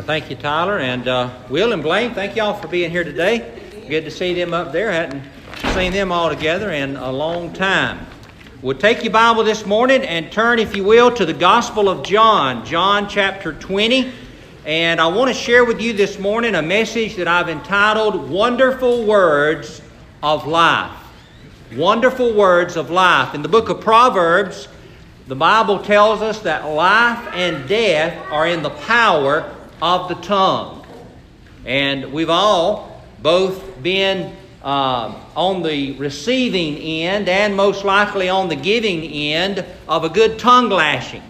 Well, thank you, Tyler. And uh, Will and Blaine, thank y'all for being here today. Good to see them up there. Hadn't seen them all together in a long time. We'll take your Bible this morning and turn, if you will, to the Gospel of John, John chapter 20. And I want to share with you this morning a message that I've entitled Wonderful Words of Life. Wonderful Words of Life. In the book of Proverbs, the Bible tells us that life and death are in the power of the tongue. And we've all both been uh, on the receiving end and most likely on the giving end of a good tongue lashing.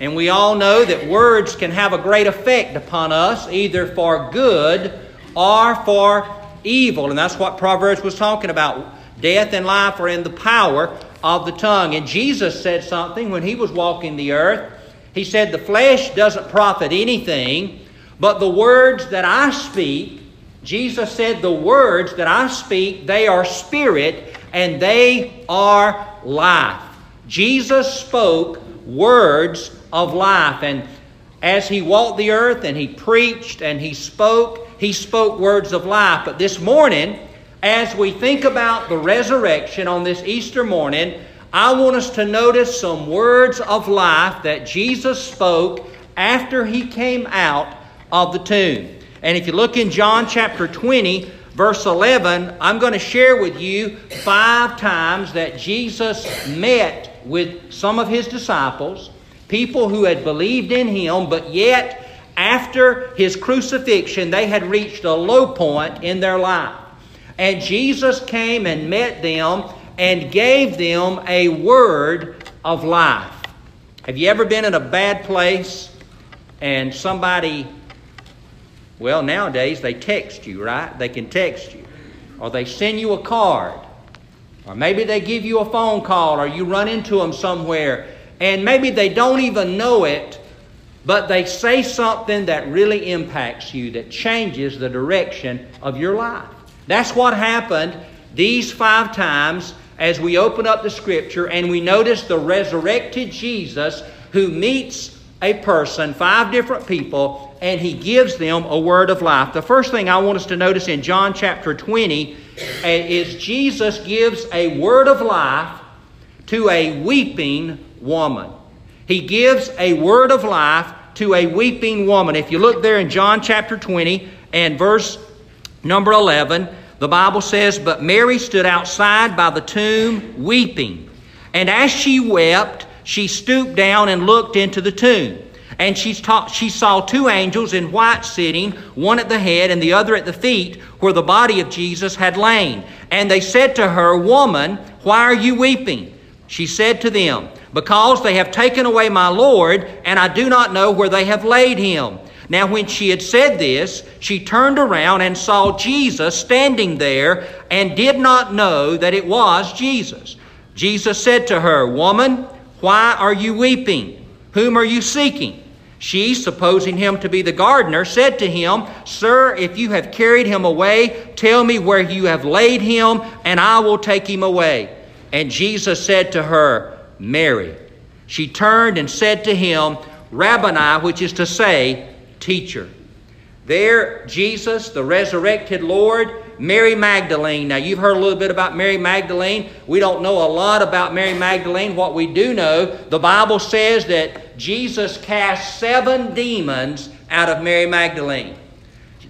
And we all know that words can have a great effect upon us, either for good or for evil. And that's what Proverbs was talking about. Death and life are in the power of the tongue. And Jesus said something when he was walking the earth. He said, The flesh doesn't profit anything, but the words that I speak, Jesus said, the words that I speak, they are spirit and they are life. Jesus spoke words of life. And as he walked the earth and he preached and he spoke, he spoke words of life. But this morning, as we think about the resurrection on this Easter morning, I want us to notice some words of life that Jesus spoke after he came out of the tomb. And if you look in John chapter 20, verse 11, I'm going to share with you five times that Jesus met with some of his disciples, people who had believed in him, but yet after his crucifixion, they had reached a low point in their life. And Jesus came and met them and gave them a word of life. Have you ever been in a bad place and somebody well, nowadays they text you, right? They can text you. Or they send you a card. Or maybe they give you a phone call or you run into them somewhere and maybe they don't even know it, but they say something that really impacts you, that changes the direction of your life. That's what happened these five times as we open up the scripture and we notice the resurrected Jesus who meets a person, five different people, and he gives them a word of life. The first thing I want us to notice in John chapter 20 uh, is Jesus gives a word of life to a weeping woman. He gives a word of life to a weeping woman. If you look there in John chapter 20 and verse number 11, the Bible says, But Mary stood outside by the tomb weeping. And as she wept, she stooped down and looked into the tomb. And she, she saw two angels in white sitting, one at the head and the other at the feet, where the body of Jesus had lain. And they said to her, Woman, why are you weeping? She said to them, Because they have taken away my Lord, and I do not know where they have laid him. Now, when she had said this, she turned around and saw Jesus standing there and did not know that it was Jesus. Jesus said to her, Woman, why are you weeping? Whom are you seeking? She, supposing him to be the gardener, said to him, Sir, if you have carried him away, tell me where you have laid him, and I will take him away. And Jesus said to her, Mary. She turned and said to him, Rabboni, which is to say, teacher. There, Jesus, the resurrected Lord, Mary Magdalene. Now, you've heard a little bit about Mary Magdalene. We don't know a lot about Mary Magdalene. What we do know, the Bible says that Jesus cast seven demons out of Mary Magdalene.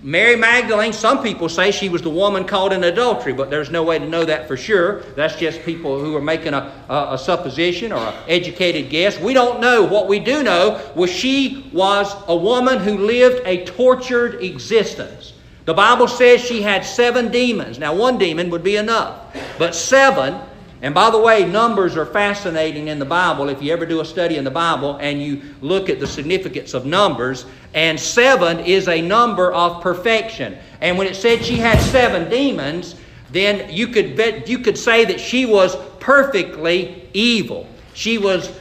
Mary Magdalene, some people say she was the woman caught in adultery, but there's no way to know that for sure. That's just people who are making a, a, a supposition or an educated guess. We don't know. What we do know was she was a woman who lived a tortured existence. The Bible says she had seven demons. Now, one demon would be enough, but seven and by the way, numbers are fascinating in the Bible. If you ever do a study in the Bible and you look at the significance of numbers, and seven is a number of perfection. And when it said she had seven demons, then you could bet, you could say that she was perfectly evil. She was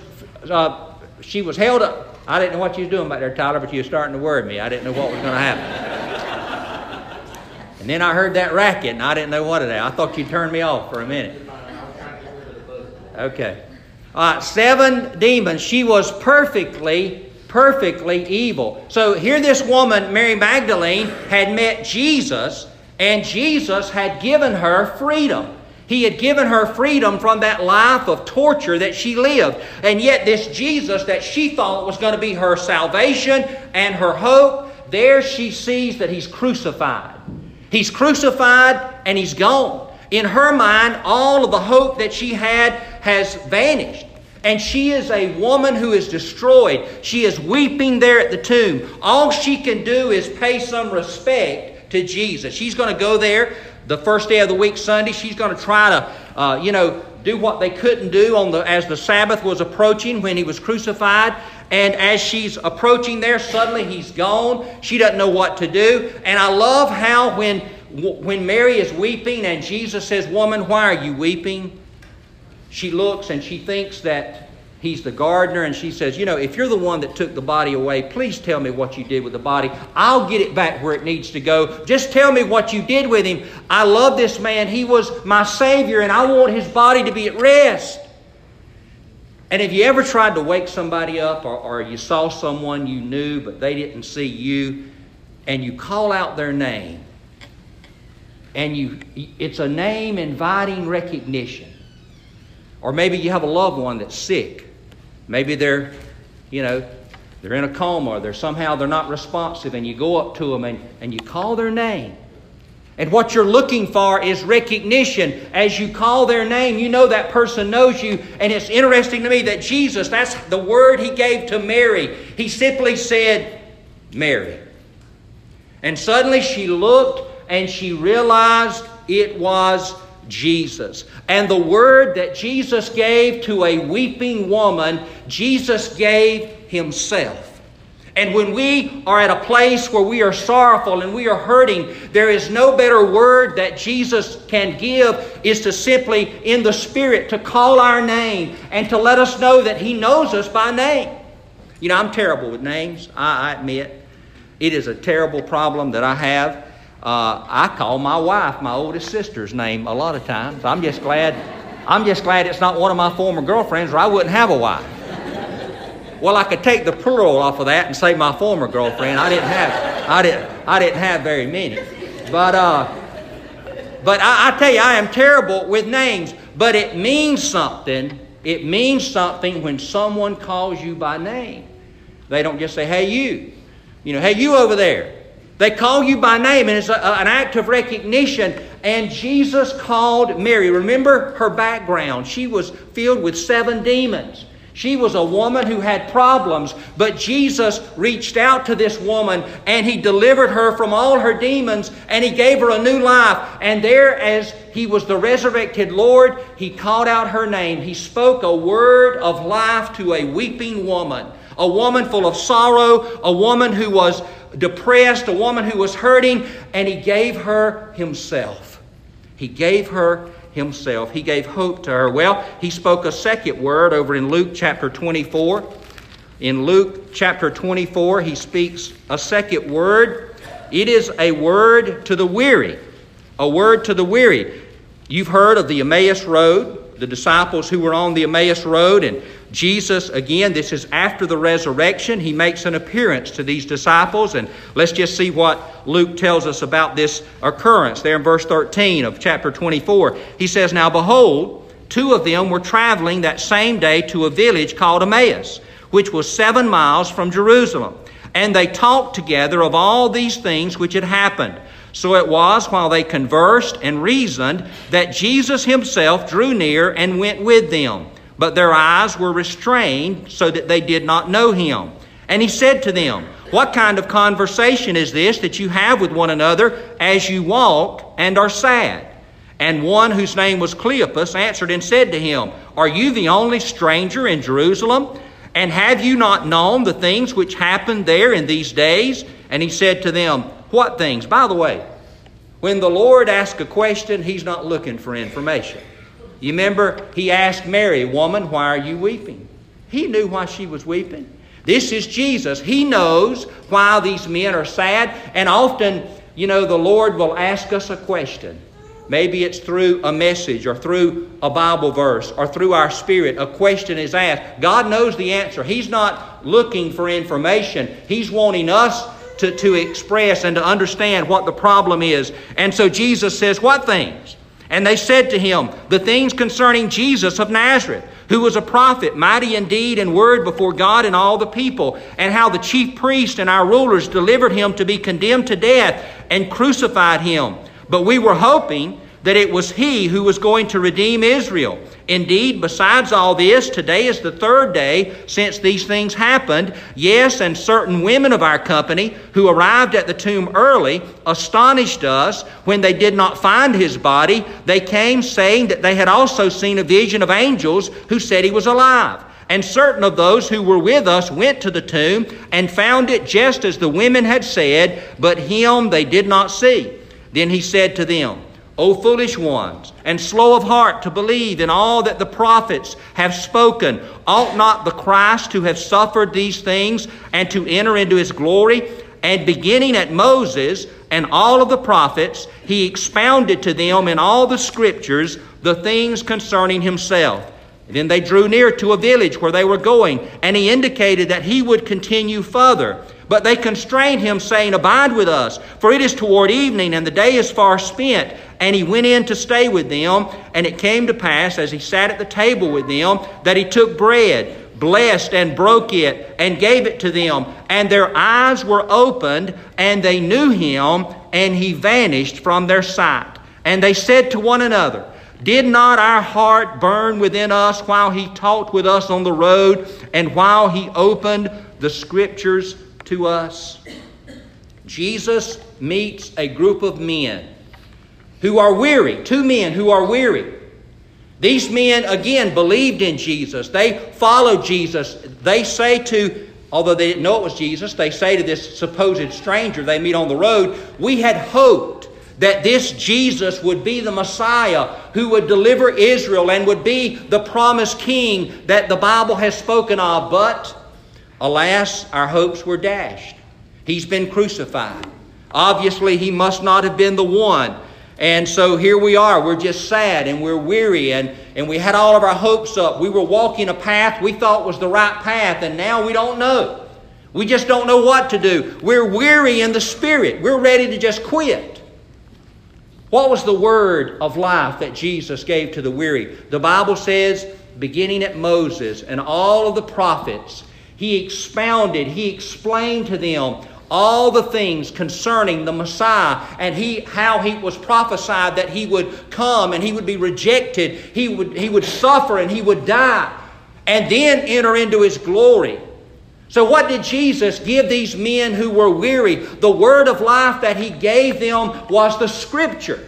uh, she was held up. I didn't know what you was doing back there, Tyler, but you were starting to worry me. I didn't know what was going to happen. And then I heard that racket, and I didn't know what it was. I thought you turned me off for a minute. Okay. Right, seven demons. She was perfectly, perfectly evil. So here this woman, Mary Magdalene, had met Jesus, and Jesus had given her freedom. He had given her freedom from that life of torture that she lived. And yet, this Jesus that she thought was going to be her salvation and her hope, there she sees that he's crucified. He's crucified and he's gone. In her mind, all of the hope that she had has vanished. And she is a woman who is destroyed. She is weeping there at the tomb. All she can do is pay some respect to Jesus. She's going to go there the first day of the week, Sunday. She's going to try to, uh, you know, do what they couldn't do on the, as the Sabbath was approaching when he was crucified. And as she's approaching there, suddenly he's gone. She doesn't know what to do. And I love how when, when Mary is weeping and Jesus says, Woman, why are you weeping? she looks and she thinks that he's the gardener and she says, You know, if you're the one that took the body away, please tell me what you did with the body. I'll get it back where it needs to go. Just tell me what you did with him. I love this man. He was my Savior and I want his body to be at rest. And have you ever tried to wake somebody up or, or you saw someone you knew but they didn't see you and you call out their name and you it's a name inviting recognition or maybe you have a loved one that's sick. Maybe they're, you know, they're in a coma or they're somehow they're not responsive and you go up to them and, and you call their name. And what you're looking for is recognition. As you call their name, you know that person knows you. And it's interesting to me that Jesus, that's the word he gave to Mary. He simply said, Mary. And suddenly she looked and she realized it was Jesus. And the word that Jesus gave to a weeping woman, Jesus gave Himself. And when we are at a place where we are sorrowful and we are hurting, there is no better word that Jesus can give is to simply, in the Spirit, to call our name and to let us know that He knows us by name. You know, I'm terrible with names, I, admit. It is a terrible problem that I have. Uh, I call my wife my oldest sister's name a lot of times. I'm just glad. I'm just glad it's not one of my former girlfriends, or I wouldn't have a wife. Well, I could take the plural off of that and say my former girlfriend. I didn't have. I didn't. I didn't have very many. But uh, but I, I tell you, I am terrible with names. But it means something. It means something when someone calls you by name. They don't just say, "Hey, you," you know, "Hey, you over there." They call you by name, and it's a, an act of recognition. And Jesus called Mary. Remember her background. She was filled with seven demons. She was a woman who had problems, but Jesus reached out to this woman and he delivered her from all her demons and he gave her a new life. And there, as he was the resurrected Lord, he called out her name. He spoke a word of life to a weeping woman, a woman full of sorrow, a woman who was depressed, a woman who was hurting, and he gave her himself. He gave her himself. He gave hope to her. Well, he spoke a second word over in Luke chapter 24. In Luke chapter 24, he speaks a second word. It is a word to the weary. A word to the weary. You've heard of the Emmaus Road, the disciples who were on the Emmaus Road, and Jesus, again, this is after the resurrection. He makes an appearance to these disciples. And let's just see what Luke tells us about this occurrence there in verse 13 of chapter 24. He says, Now behold, two of them were traveling that same day to a village called Emmaus, which was seven miles from Jerusalem. And they talked together of all these things which had happened. So it was while they conversed and reasoned that Jesus himself drew near and went with them but their eyes were restrained so that they did not know him. And he said to them, What kind of conversation is this that you have with one another as you walk and are sad? And one whose name was Cleopas answered and said to him, Are you the only stranger in Jerusalem? And have you not known the things which happened there in these days? And he said to them, What things? By the way, when the Lord asks a question, he's not looking for information. You remember he asked Mary, Woman, why are you weeping? He knew why she was weeping. This is Jesus. He knows why these men are sad. And often, you know, the Lord will ask us a question. Maybe it's through a message or through a Bible verse or through our spirit. A question is asked. God knows the answer. He's not looking for information, He's wanting us to, to express and to understand what the problem is. And so Jesus says, What things? And they said to him, The things concerning Jesus of Nazareth, who was a prophet, mighty indeed in deed and word before God and all the people, and how the chief priests and our rulers delivered him to be condemned to death and crucified him. But we were hoping that it was he who was going to redeem Israel. Indeed, besides all this, today is the third day since these things happened. Yes, and certain women of our company who arrived at the tomb early astonished us when they did not find his body. They came saying that they had also seen a vision of angels who said he was alive. And certain of those who were with us went to the tomb and found it just as the women had said, but him they did not see. Then he said to them, O foolish ones, and slow of heart to believe in all that the prophets have spoken, ought not the Christ to have suffered these things and to enter into his glory? And beginning at Moses and all of the prophets, he expounded to them in all the scriptures the things concerning himself. then they drew near to a village where they were going, and he indicated that he would continue further. But they constrained him, saying, Abide with us, for it is toward evening, and the day is far spent. And he went in to stay with them. And it came to pass, as he sat at the table with them, that he took bread, blessed and broke it, and gave it to them. And their eyes were opened, and they knew him, and he vanished from their sight. And they said to one another, Did not our heart burn within us while he talked with us on the road, and while he opened the scriptures to us? Jesus meets a group of men who are weary, two men who are weary. These men, again, believed in Jesus. They followed Jesus. They say to, although they didn't know it was Jesus, they say to this supposed stranger they meet on the road, We had hoped that this Jesus would be the Messiah who would deliver Israel and would be the promised king that the Bible has spoken of. But, alas, our hopes were dashed. He's been crucified. Obviously, he must not have been the one and so here we are. We're just sad and we're weary and, and we had all of our hopes up. We were walking a path we thought was the right path, and now we don't know. We just don't know what to do. We're weary in the spirit. We're ready to just quit. What was the word of life that Jesus gave to the weary? The Bible says, beginning at Moses and all of the prophets, he expounded, he explained to them all the things concerning the Messiah and he, how he was prophesied that he would come and he would be rejected, he would, he would suffer and he would die, and then enter into his glory. So, what did Jesus give these men who were weary? The word of life that he gave them was the Scripture.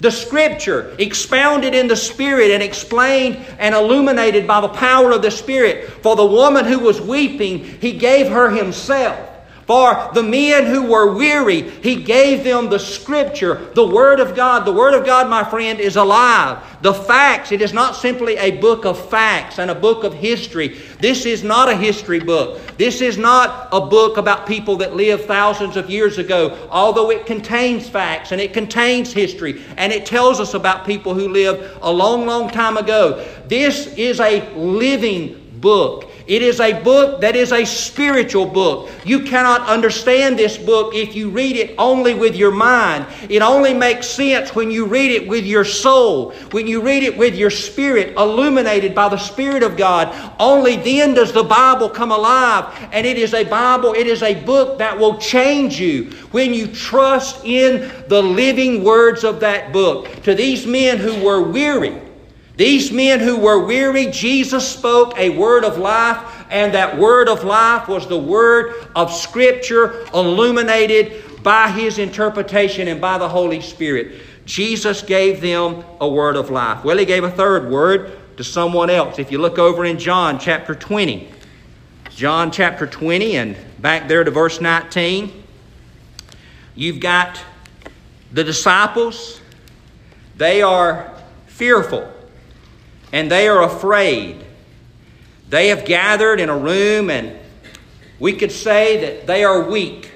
The Scripture, expounded in the Spirit and explained and illuminated by the power of the Spirit. For the woman who was weeping, he gave her himself. For the men who were weary, he gave them the scripture, the Word of God. The Word of God, my friend, is alive. The facts, it is not simply a book of facts and a book of history. This is not a history book. This is not a book about people that lived thousands of years ago, although it contains facts and it contains history and it tells us about people who lived a long, long time ago. This is a living book. It is a book that is a spiritual book. You cannot understand this book if you read it only with your mind. It only makes sense when you read it with your soul, when you read it with your spirit, illuminated by the Spirit of God. Only then does the Bible come alive. And it is a Bible, it is a book that will change you when you trust in the living words of that book. To these men who were weary, these men who were weary, Jesus spoke a word of life, and that word of life was the word of Scripture illuminated by his interpretation and by the Holy Spirit. Jesus gave them a word of life. Well, he gave a third word to someone else. If you look over in John chapter 20, John chapter 20, and back there to verse 19, you've got the disciples. They are fearful and they are afraid. They have gathered in a room, and we could say that they are weak.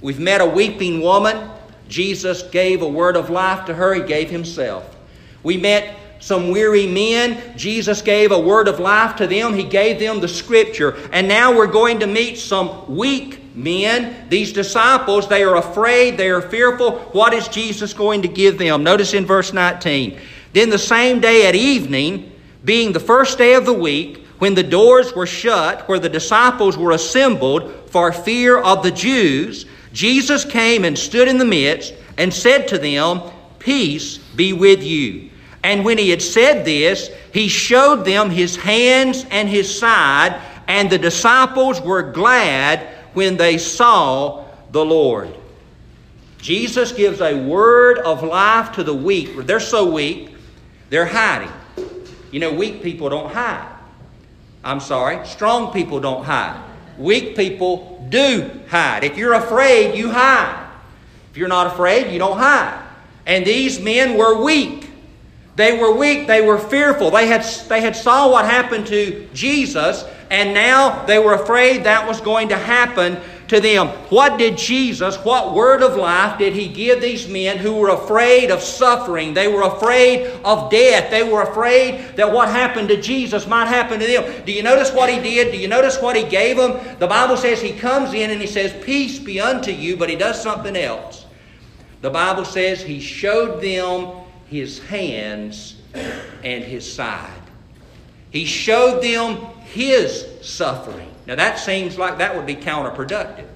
We've met a weeping woman. Jesus gave a word of life to her, He gave Himself. We met some weary men. Jesus gave a word of life to them. He gave them the Scripture. And now we're going to meet some weak men. These disciples, they are afraid, they are fearful. What is Jesus going to give them? Notice in verse 19. Then the same day at evening, being the first day of the week, when the doors were shut, where the disciples were assembled for fear of the Jews, Jesus came and stood in the midst and said to them, Peace be with you. And when he had said this, he showed them his hands and his side, and the disciples were glad when they saw the Lord. Jesus gives a word of life to the weak. They're so weak, they're hiding. You know, weak people don't hide. I'm sorry, strong people don't hide. Weak people do hide. If you're afraid, you hide. If you're not afraid, you don't hide. And these men were weak. They were weak. They were fearful. They had, they had saw what happened to Jesus, and now they were afraid that was going to happen to them. What did Jesus, what word of life did he give these men who were afraid of suffering? They were afraid of death. They were afraid that what happened to Jesus might happen to them. Do you notice what he did? Do you notice what he gave them? The Bible says he comes in and he says, Peace be unto you, but he does something else. The Bible says he showed them his hands and his side. He showed them his suffering. Now that seems like that would be counterproductive.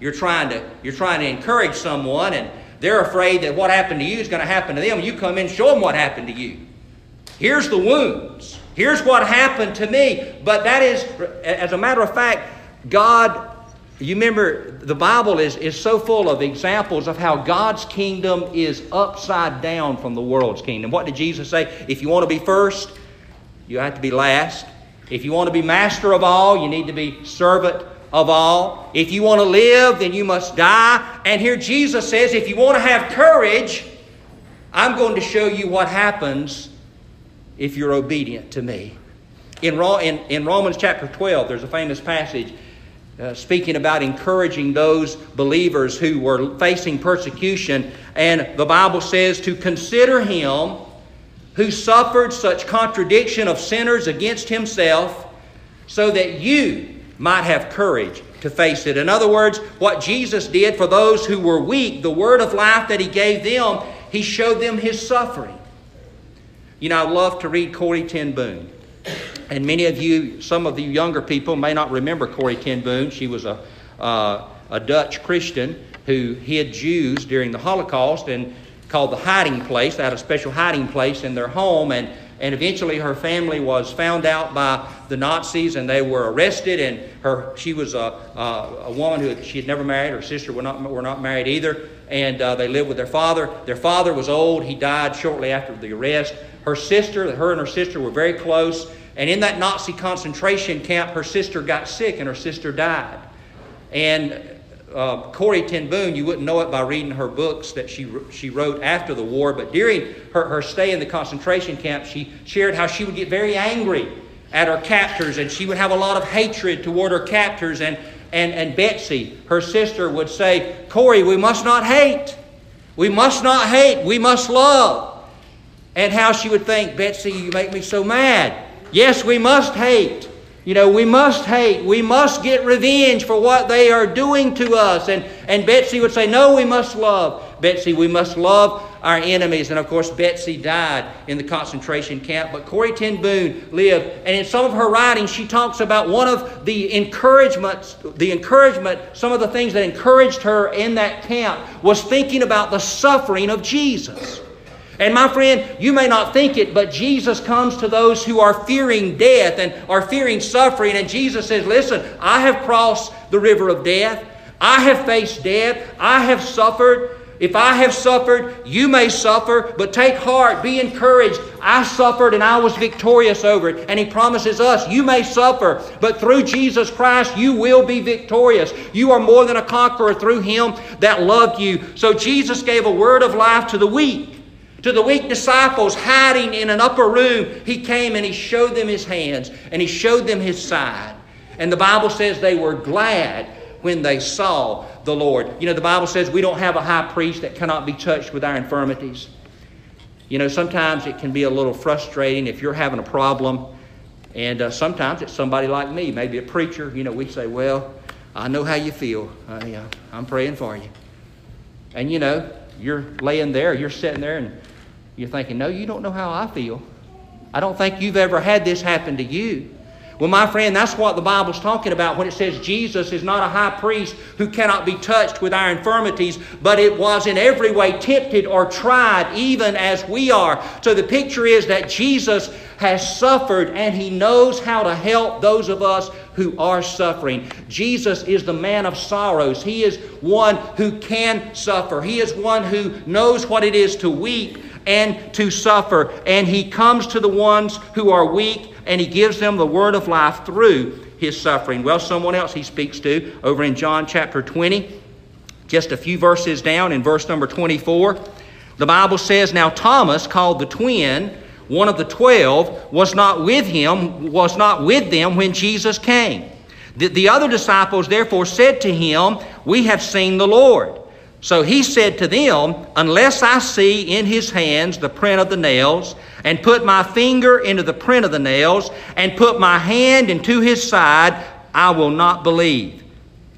You're trying to you're trying to encourage someone and they're afraid that what happened to you is going to happen to them. You come in show them what happened to you. Here's the wounds. Here's what happened to me. But that is, as a matter of fact, God, you remember the Bible is, is so full of examples of how God's kingdom is upside down from the world's kingdom. What did Jesus say? If you want to be first, you have to be last. If you want to be master of all, you need to be servant of all. If you want to live, then you must die. And here Jesus says, if you want to have courage, I'm going to show you what happens if you're obedient to me. In, in, in Romans chapter 12, there's a famous passage uh, speaking about encouraging those believers who were facing persecution. And the Bible says to consider him who suffered such contradiction of sinners against himself, so that you might have courage to face it. In other words, what Jesus did for those who were weak, the word of life that he gave them, he showed them his suffering. You know, I love to read Corrie Ten Boom. And many of you, some of you younger people, may not remember Corrie Ten Boom. She was a, uh, a Dutch Christian who hid Jews during the Holocaust, and called the hiding place. They had a special hiding place in their home, and, and eventually her family was found out by the Nazis, and they were arrested. And her she was a, a, a woman who she had never married. Her sister were not were not married either, and uh, they lived with their father. Their father was old; he died shortly after the arrest. Her sister, her and her sister were very close. And in that Nazi concentration camp, her sister got sick, and her sister died. And uh, Corrie Ten Boom, you wouldn't know it by reading her books that she, she wrote after the war, but during her, her stay in the concentration camp, she shared how she would get very angry at her captors and she would have a lot of hatred toward her captors. And, and, and Betsy, her sister, would say, Corrie, we must not hate. We must not hate. We must love. And how she would think, Betsy, you make me so mad. Yes, we must hate. You know, we must hate. We must get revenge for what they are doing to us. And, and Betsy would say, No, we must love. Betsy, we must love our enemies. And of course, Betsy died in the concentration camp. But Corrie Ten Boom lived. And in some of her writings, she talks about one of the encouragements, the encouragement, some of the things that encouraged her in that camp was thinking about the suffering of Jesus. And my friend, you may not think it, but Jesus comes to those who are fearing death and are fearing suffering. And Jesus says, Listen, I have crossed the river of death. I have faced death. I have suffered. If I have suffered, you may suffer, but take heart, be encouraged. I suffered and I was victorious over it. And He promises us, you may suffer, but through Jesus Christ, you will be victorious. You are more than a conqueror through Him that loved you. So Jesus gave a word of life to the weak. To the weak disciples hiding in an upper room, he came and he showed them his hands and he showed them his side. And the Bible says they were glad when they saw the Lord. You know, the Bible says we don't have a high priest that cannot be touched with our infirmities. You know, sometimes it can be a little frustrating if you're having a problem, and uh, sometimes it's somebody like me, maybe a preacher. You know, we say, Well, I know how you feel. I, I'm praying for you. And you know, you're laying there, you're sitting there, and you're thinking, No, you don't know how I feel. I don't think you've ever had this happen to you. Well, my friend, that's what the Bible's talking about when it says Jesus is not a high priest who cannot be touched with our infirmities, but it was in every way tempted or tried, even as we are. So the picture is that Jesus has suffered and he knows how to help those of us who are suffering. Jesus is the man of sorrows. He is one who can suffer. He is one who knows what it is to weep and to suffer. And he comes to the ones who are weak and he gives them the word of life through his suffering. Well, someone else he speaks to over in John chapter 20, just a few verses down in verse number 24. The Bible says, Now Thomas, called the twin, one of the twelve, was not with him, was not with them when Jesus came. The, the other disciples therefore said to him, We have seen the Lord. So he said to them, Unless I see in his hands the print of the nails, and put my finger into the print of the nails, and put my hand into his side, I will not believe.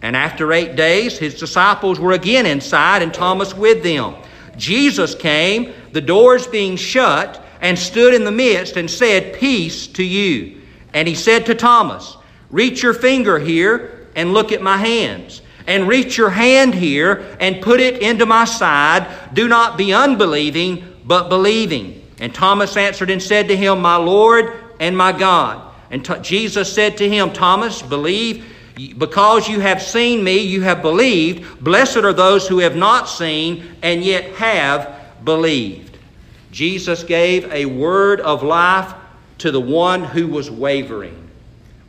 And after eight days, his disciples were again inside, and Thomas with them. Jesus came, the doors being shut, and stood in the midst, and said, Peace to you. And he said to Thomas, Reach your finger here, and look at my hands and reach your hand here and put it into my side. Do not be unbelieving, but believing. And Thomas answered and said to him, My Lord and my God. And Jesus said to him, Thomas, believe because you have seen me, you have believed. Blessed are those who have not seen and yet have believed. Jesus gave a word of life to the one who was wavering.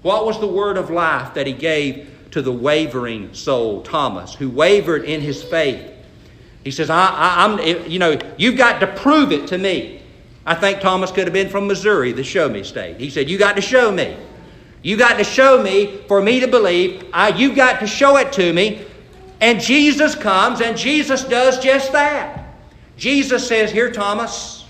What was the word of life that he gave to the wavering soul, Thomas, who wavered in his faith. He says, I, I'm, eh, you know, you've got to prove it to me. I think Thomas could have been from Missouri, the show me state. He said, You got to show me. You got to show me for me to believe. I, you got to show it to me. And Jesus comes and Jesus does just that. Jesus says, Here, Thomas,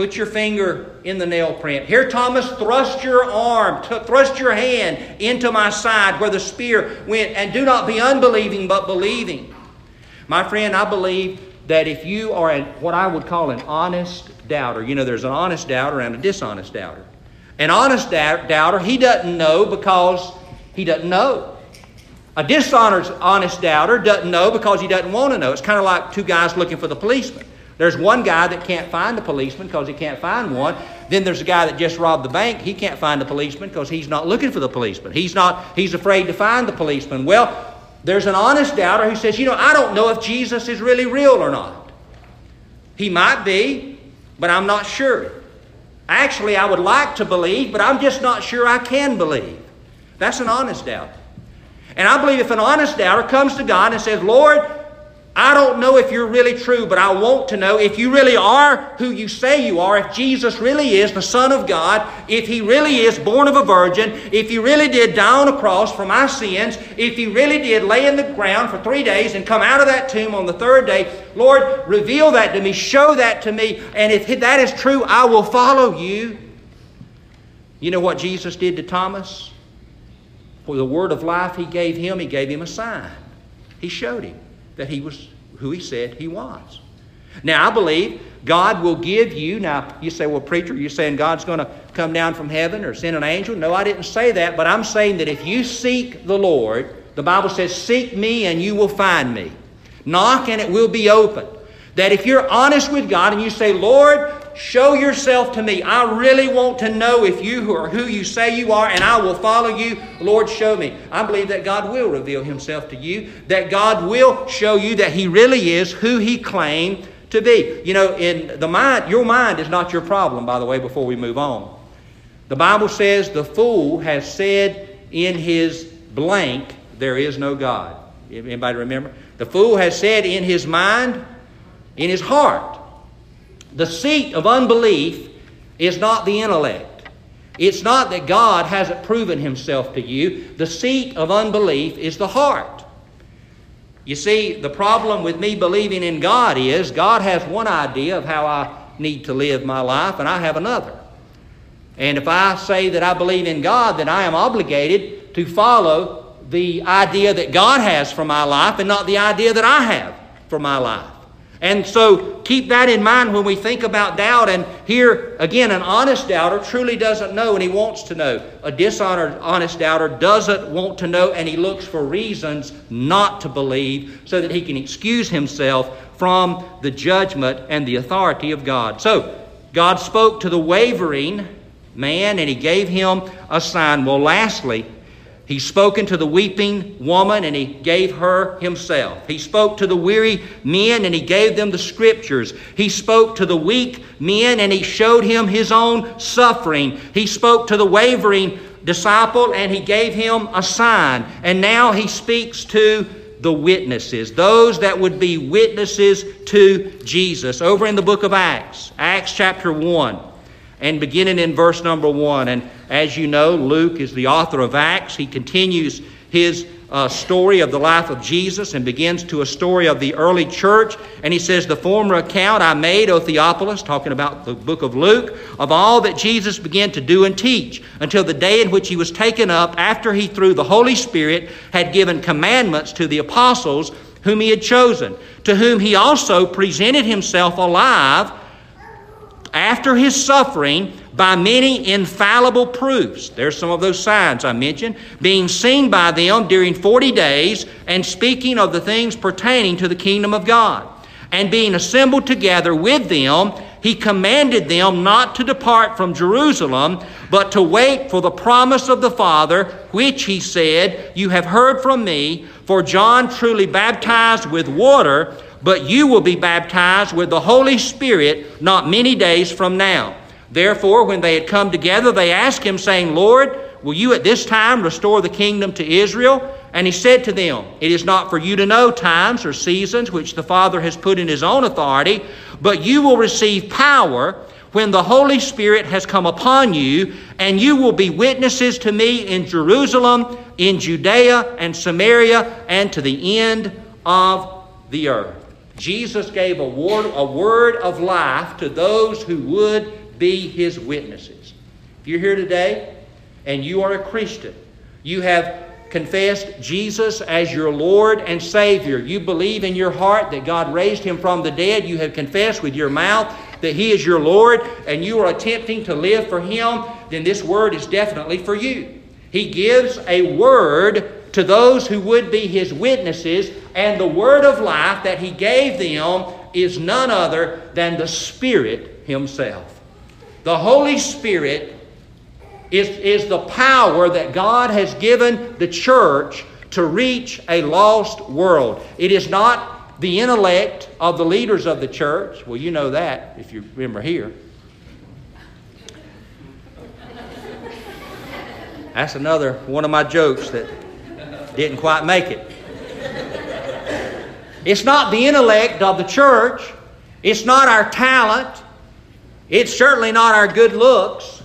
Put your finger in the nail print. Here, Thomas, thrust your arm, t- thrust your hand into my side where the spear went, and do not be unbelieving, but believing. My friend, I believe that if you are an, what I would call an honest doubter, you know, there's an honest doubter and a dishonest doubter. An honest doubter, he doesn't know because he doesn't know. A dishonest honest doubter doesn't know because he doesn't want to know. It's kind of like two guys looking for the policeman. There's one guy that can't find the policeman because he can't find one. Then there's a guy that just robbed the bank. He can't find the policeman because he's not looking for the policeman. He's not. He's afraid to find the policeman. Well, there's an honest doubter who says, you know, I don't know if Jesus is really real or not. He might be, but I'm not sure. Actually, I would like to believe, but I'm just not sure I can believe. That's an honest doubt. And I believe if an honest doubter comes to God and says, Lord, I don't know if you're really true, but I want to know if you really are who you say you are, if Jesus really is the Son of God, if He really is born of a virgin, if He really did die on a cross for my sins, if He really did lay in the ground for three days and come out of that tomb on the third day, Lord, reveal that to me, show that to me, and if that is true, I will follow you. You know what Jesus did to Thomas? For the word of life He gave him, He gave him a sign. He showed him that he was who he said he was. Now, I believe God will give you. Now, you say, well, preacher, you're saying God's going to come down from heaven or send an angel? No, I didn't say that, but I'm saying that if you seek the Lord, the Bible says, seek me and you will find me. Knock and it will be open. That if you're honest with God and you say, Lord, Show yourself to me. I really want to know if you are who you say you are, and I will follow you. Lord, show me. I believe that God will reveal Himself to you, that God will show you that He really is who He claimed to be. You know, in the mind, your mind is not your problem, by the way, before we move on. The Bible says the fool has said in his blank, There is no God. Anybody remember? The fool has said in his mind, in his heart, the seat of unbelief is not the intellect. It's not that God hasn't proven himself to you. The seat of unbelief is the heart. You see, the problem with me believing in God is God has one idea of how I need to live my life, and I have another. And if I say that I believe in God, then I am obligated to follow the idea that God has for my life and not the idea that I have for my life. And so keep that in mind when we think about doubt. And here, again, an honest doubter truly doesn't know and he wants to know. A dishonored, honest doubter doesn't want to know and he looks for reasons not to believe so that he can excuse himself from the judgment and the authority of God. So, God spoke to the wavering man and he gave him a sign. Well, lastly, he spoken to the weeping woman and he gave her himself. He spoke to the weary men and he gave them the scriptures. He spoke to the weak men and he showed him his own suffering. He spoke to the wavering disciple and he gave him a sign. And now he speaks to the witnesses, those that would be witnesses to Jesus. Over in the book of Acts, Acts chapter 1 and beginning in verse number one. And as you know, Luke is the author of Acts. He continues his uh, story of the life of Jesus and begins to a story of the early church. And he says, The former account I made, O Theophilus, talking about the book of Luke, of all that Jesus began to do and teach until the day in which he was taken up after he, through the Holy Spirit, had given commandments to the apostles whom he had chosen, to whom he also presented himself alive after his suffering by many infallible proofs. There's some of those signs I mentioned, being seen by them during 40 days and speaking of the things pertaining to the kingdom of God. And being assembled together with them, he commanded them not to depart from Jerusalem, but to wait for the promise of the Father, which he said, You have heard from me, for John truly baptized with water but you will be baptized with the Holy Spirit not many days from now. Therefore, when they had come together, they asked him, saying, Lord, will you at this time restore the kingdom to Israel? And he said to them, It is not for you to know times or seasons which the Father has put in his own authority, but you will receive power when the Holy Spirit has come upon you, and you will be witnesses to me in Jerusalem, in Judea and Samaria, and to the end of the earth. Jesus gave a word, a word of life to those who would be his witnesses. If you're here today and you are a Christian, you have confessed Jesus as your Lord and Savior. You believe in your heart that God raised him from the dead. You have confessed with your mouth that he is your Lord and you are attempting to live for him, then this word is definitely for you. He gives a word to those who would be his witnesses, and the word of life that he gave them is none other than the Spirit himself. The Holy Spirit is, is the power that God has given the church to reach a lost world. It is not the intellect of the leaders of the church. Well, you know that if you remember here. That's another one of my jokes that didn't quite make it. It's not the intellect of the church. It's not our talent. It's certainly not our good looks.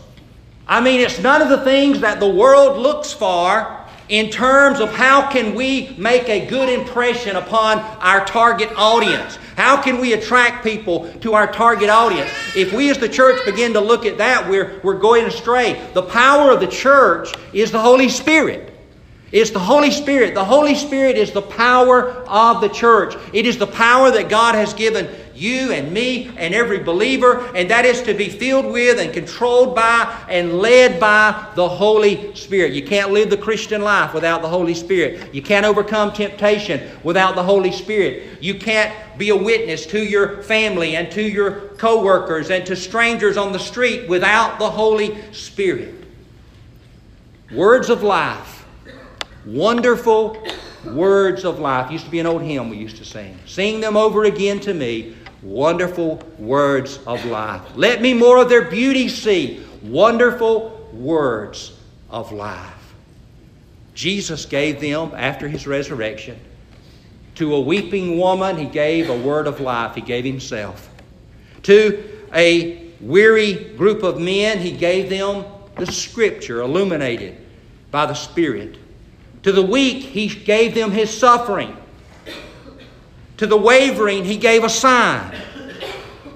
I mean, it's none of the things that the world looks for in terms of how can we make a good impression upon our target audience. How can we attract people to our target audience? If we as the church begin to look at that, we're, we're going astray. The power of the church is the Holy Spirit. It's the Holy Spirit. The Holy Spirit is the power of the church. It is the power that God has given you and me and every believer, and that is to be filled with and controlled by and led by the Holy Spirit. You can't live the Christian life without the Holy Spirit. You can't overcome temptation without the Holy Spirit. You can't be a witness to your family and to your coworkers and to strangers on the street without the Holy Spirit. Words of life Wonderful words of life. Used to be an old hymn we used to sing. Sing them over again to me. Wonderful words of life. Let me more of their beauty see. Wonderful words of life. Jesus gave them after his resurrection. To a weeping woman, he gave a word of life. He gave himself. To a weary group of men, he gave them the scripture illuminated by the Spirit. To the weak, he gave them his suffering. To the wavering, he gave a sign.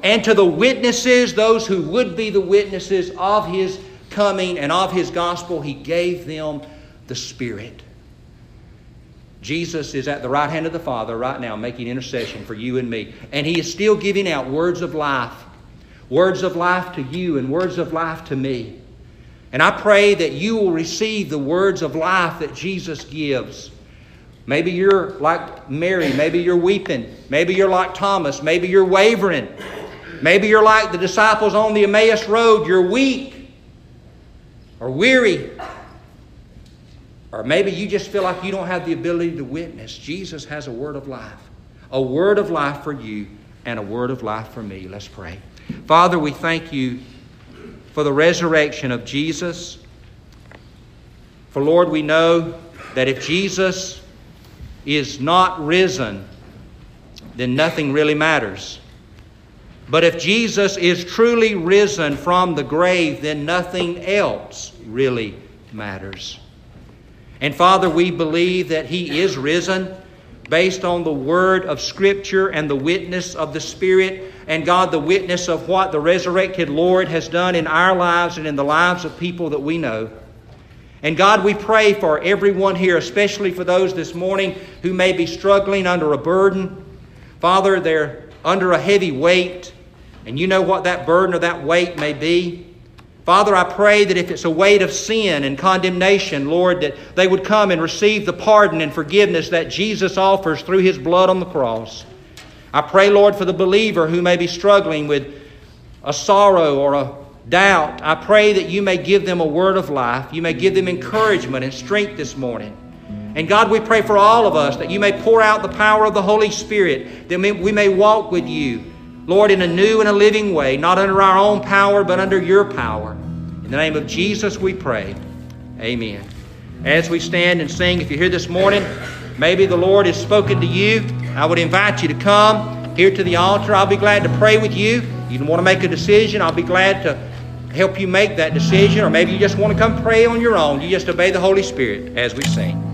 And to the witnesses, those who would be the witnesses of his coming and of his gospel, he gave them the Spirit. Jesus is at the right hand of the Father right now making intercession for you and me. And he is still giving out words of life. Words of life to you and words of life to me. And I pray that you will receive the words of life that Jesus gives. Maybe you're like Mary. Maybe you're weeping. Maybe you're like Thomas. Maybe you're wavering. Maybe you're like the disciples on the Emmaus Road. You're weak or weary. Or maybe you just feel like you don't have the ability to witness. Jesus has a word of life. A word of life for you and a word of life for me. Let's pray. Father, we thank you for the resurrection of Jesus. For Lord, we know that if Jesus is not risen, then nothing really matters. But if Jesus is truly risen from the grave, then nothing else really matters. And Father, we believe that He is risen based on the word of Scripture and the witness of the Spirit, and God, the witness of what the resurrected Lord has done in our lives and in the lives of people that we know. And God, we pray for everyone here, especially for those this morning who may be struggling under a burden. Father, they're under a heavy weight, and you know what that burden or that weight may be. Father, I pray that if it's a weight of sin and condemnation, Lord, that they would come and receive the pardon and forgiveness that Jesus offers through his blood on the cross. I pray, Lord, for the believer who may be struggling with a sorrow or a doubt. I pray that you may give them a word of life. You may give them encouragement and strength this morning. And God, we pray for all of us that you may pour out the power of the Holy Spirit, that we may walk with you, Lord, in a new and a living way, not under our own power, but under your power. In the name of Jesus, we pray. Amen. As we stand and sing, if you're here this morning, maybe the Lord has spoken to you. I would invite you to come here to the altar. I'll be glad to pray with you. You want to make a decision, I'll be glad to help you make that decision. Or maybe you just want to come pray on your own. You just obey the Holy Spirit as we sing.